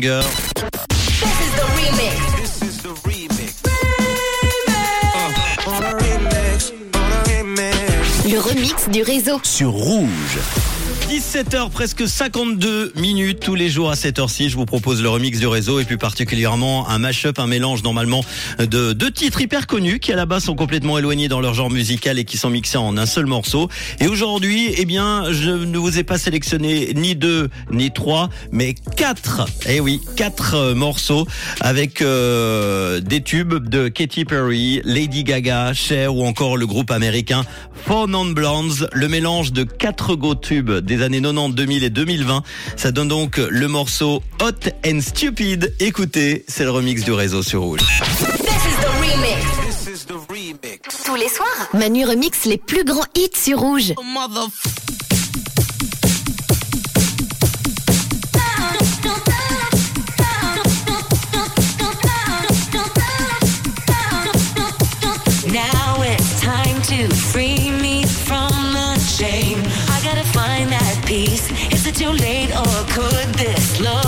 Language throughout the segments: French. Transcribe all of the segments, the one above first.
Le remix du réseau. Sur rouge. 17h, presque 52 minutes tous les jours à cette heure-ci. Je vous propose le remix du réseau et plus particulièrement un mash-up, un mélange normalement de deux titres hyper connus qui à la base sont complètement éloignés dans leur genre musical et qui sont mixés en un seul morceau. Et aujourd'hui, eh bien, je ne vous ai pas sélectionné ni deux ni trois, mais quatre. Eh oui, quatre euh, morceaux avec euh, des tubes de Katy Perry, Lady Gaga, Cher ou encore le groupe américain Phone on Blondes. Le mélange de quatre go tubes les années 90, 2000 et 2020. Ça donne donc le morceau Hot and Stupid. Écoutez, c'est le remix du réseau sur Rouge. Tous les soirs, Manu remix les plus grands hits sur Rouge. Now it's time to free too late, or could this love?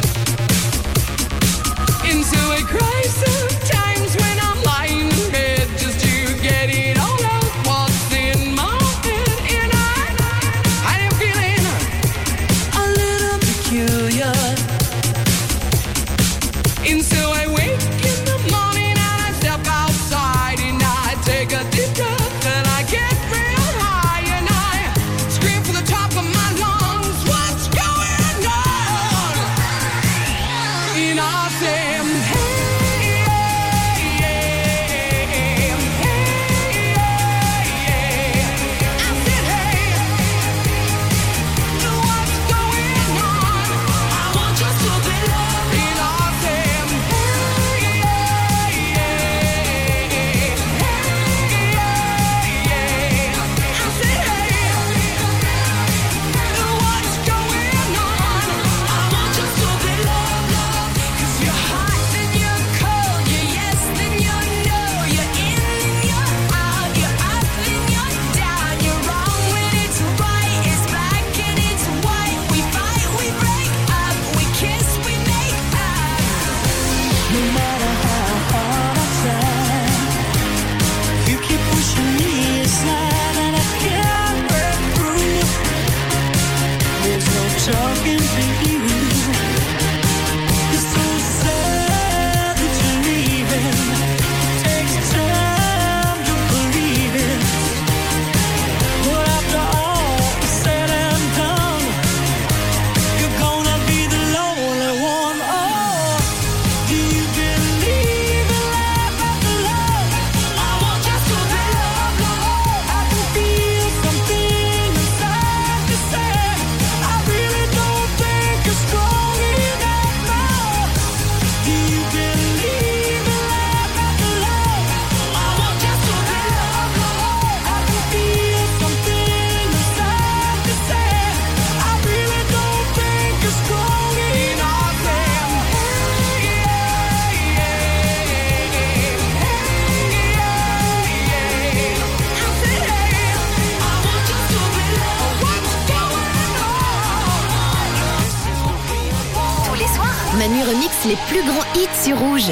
remix les plus grands hits sur Rouge.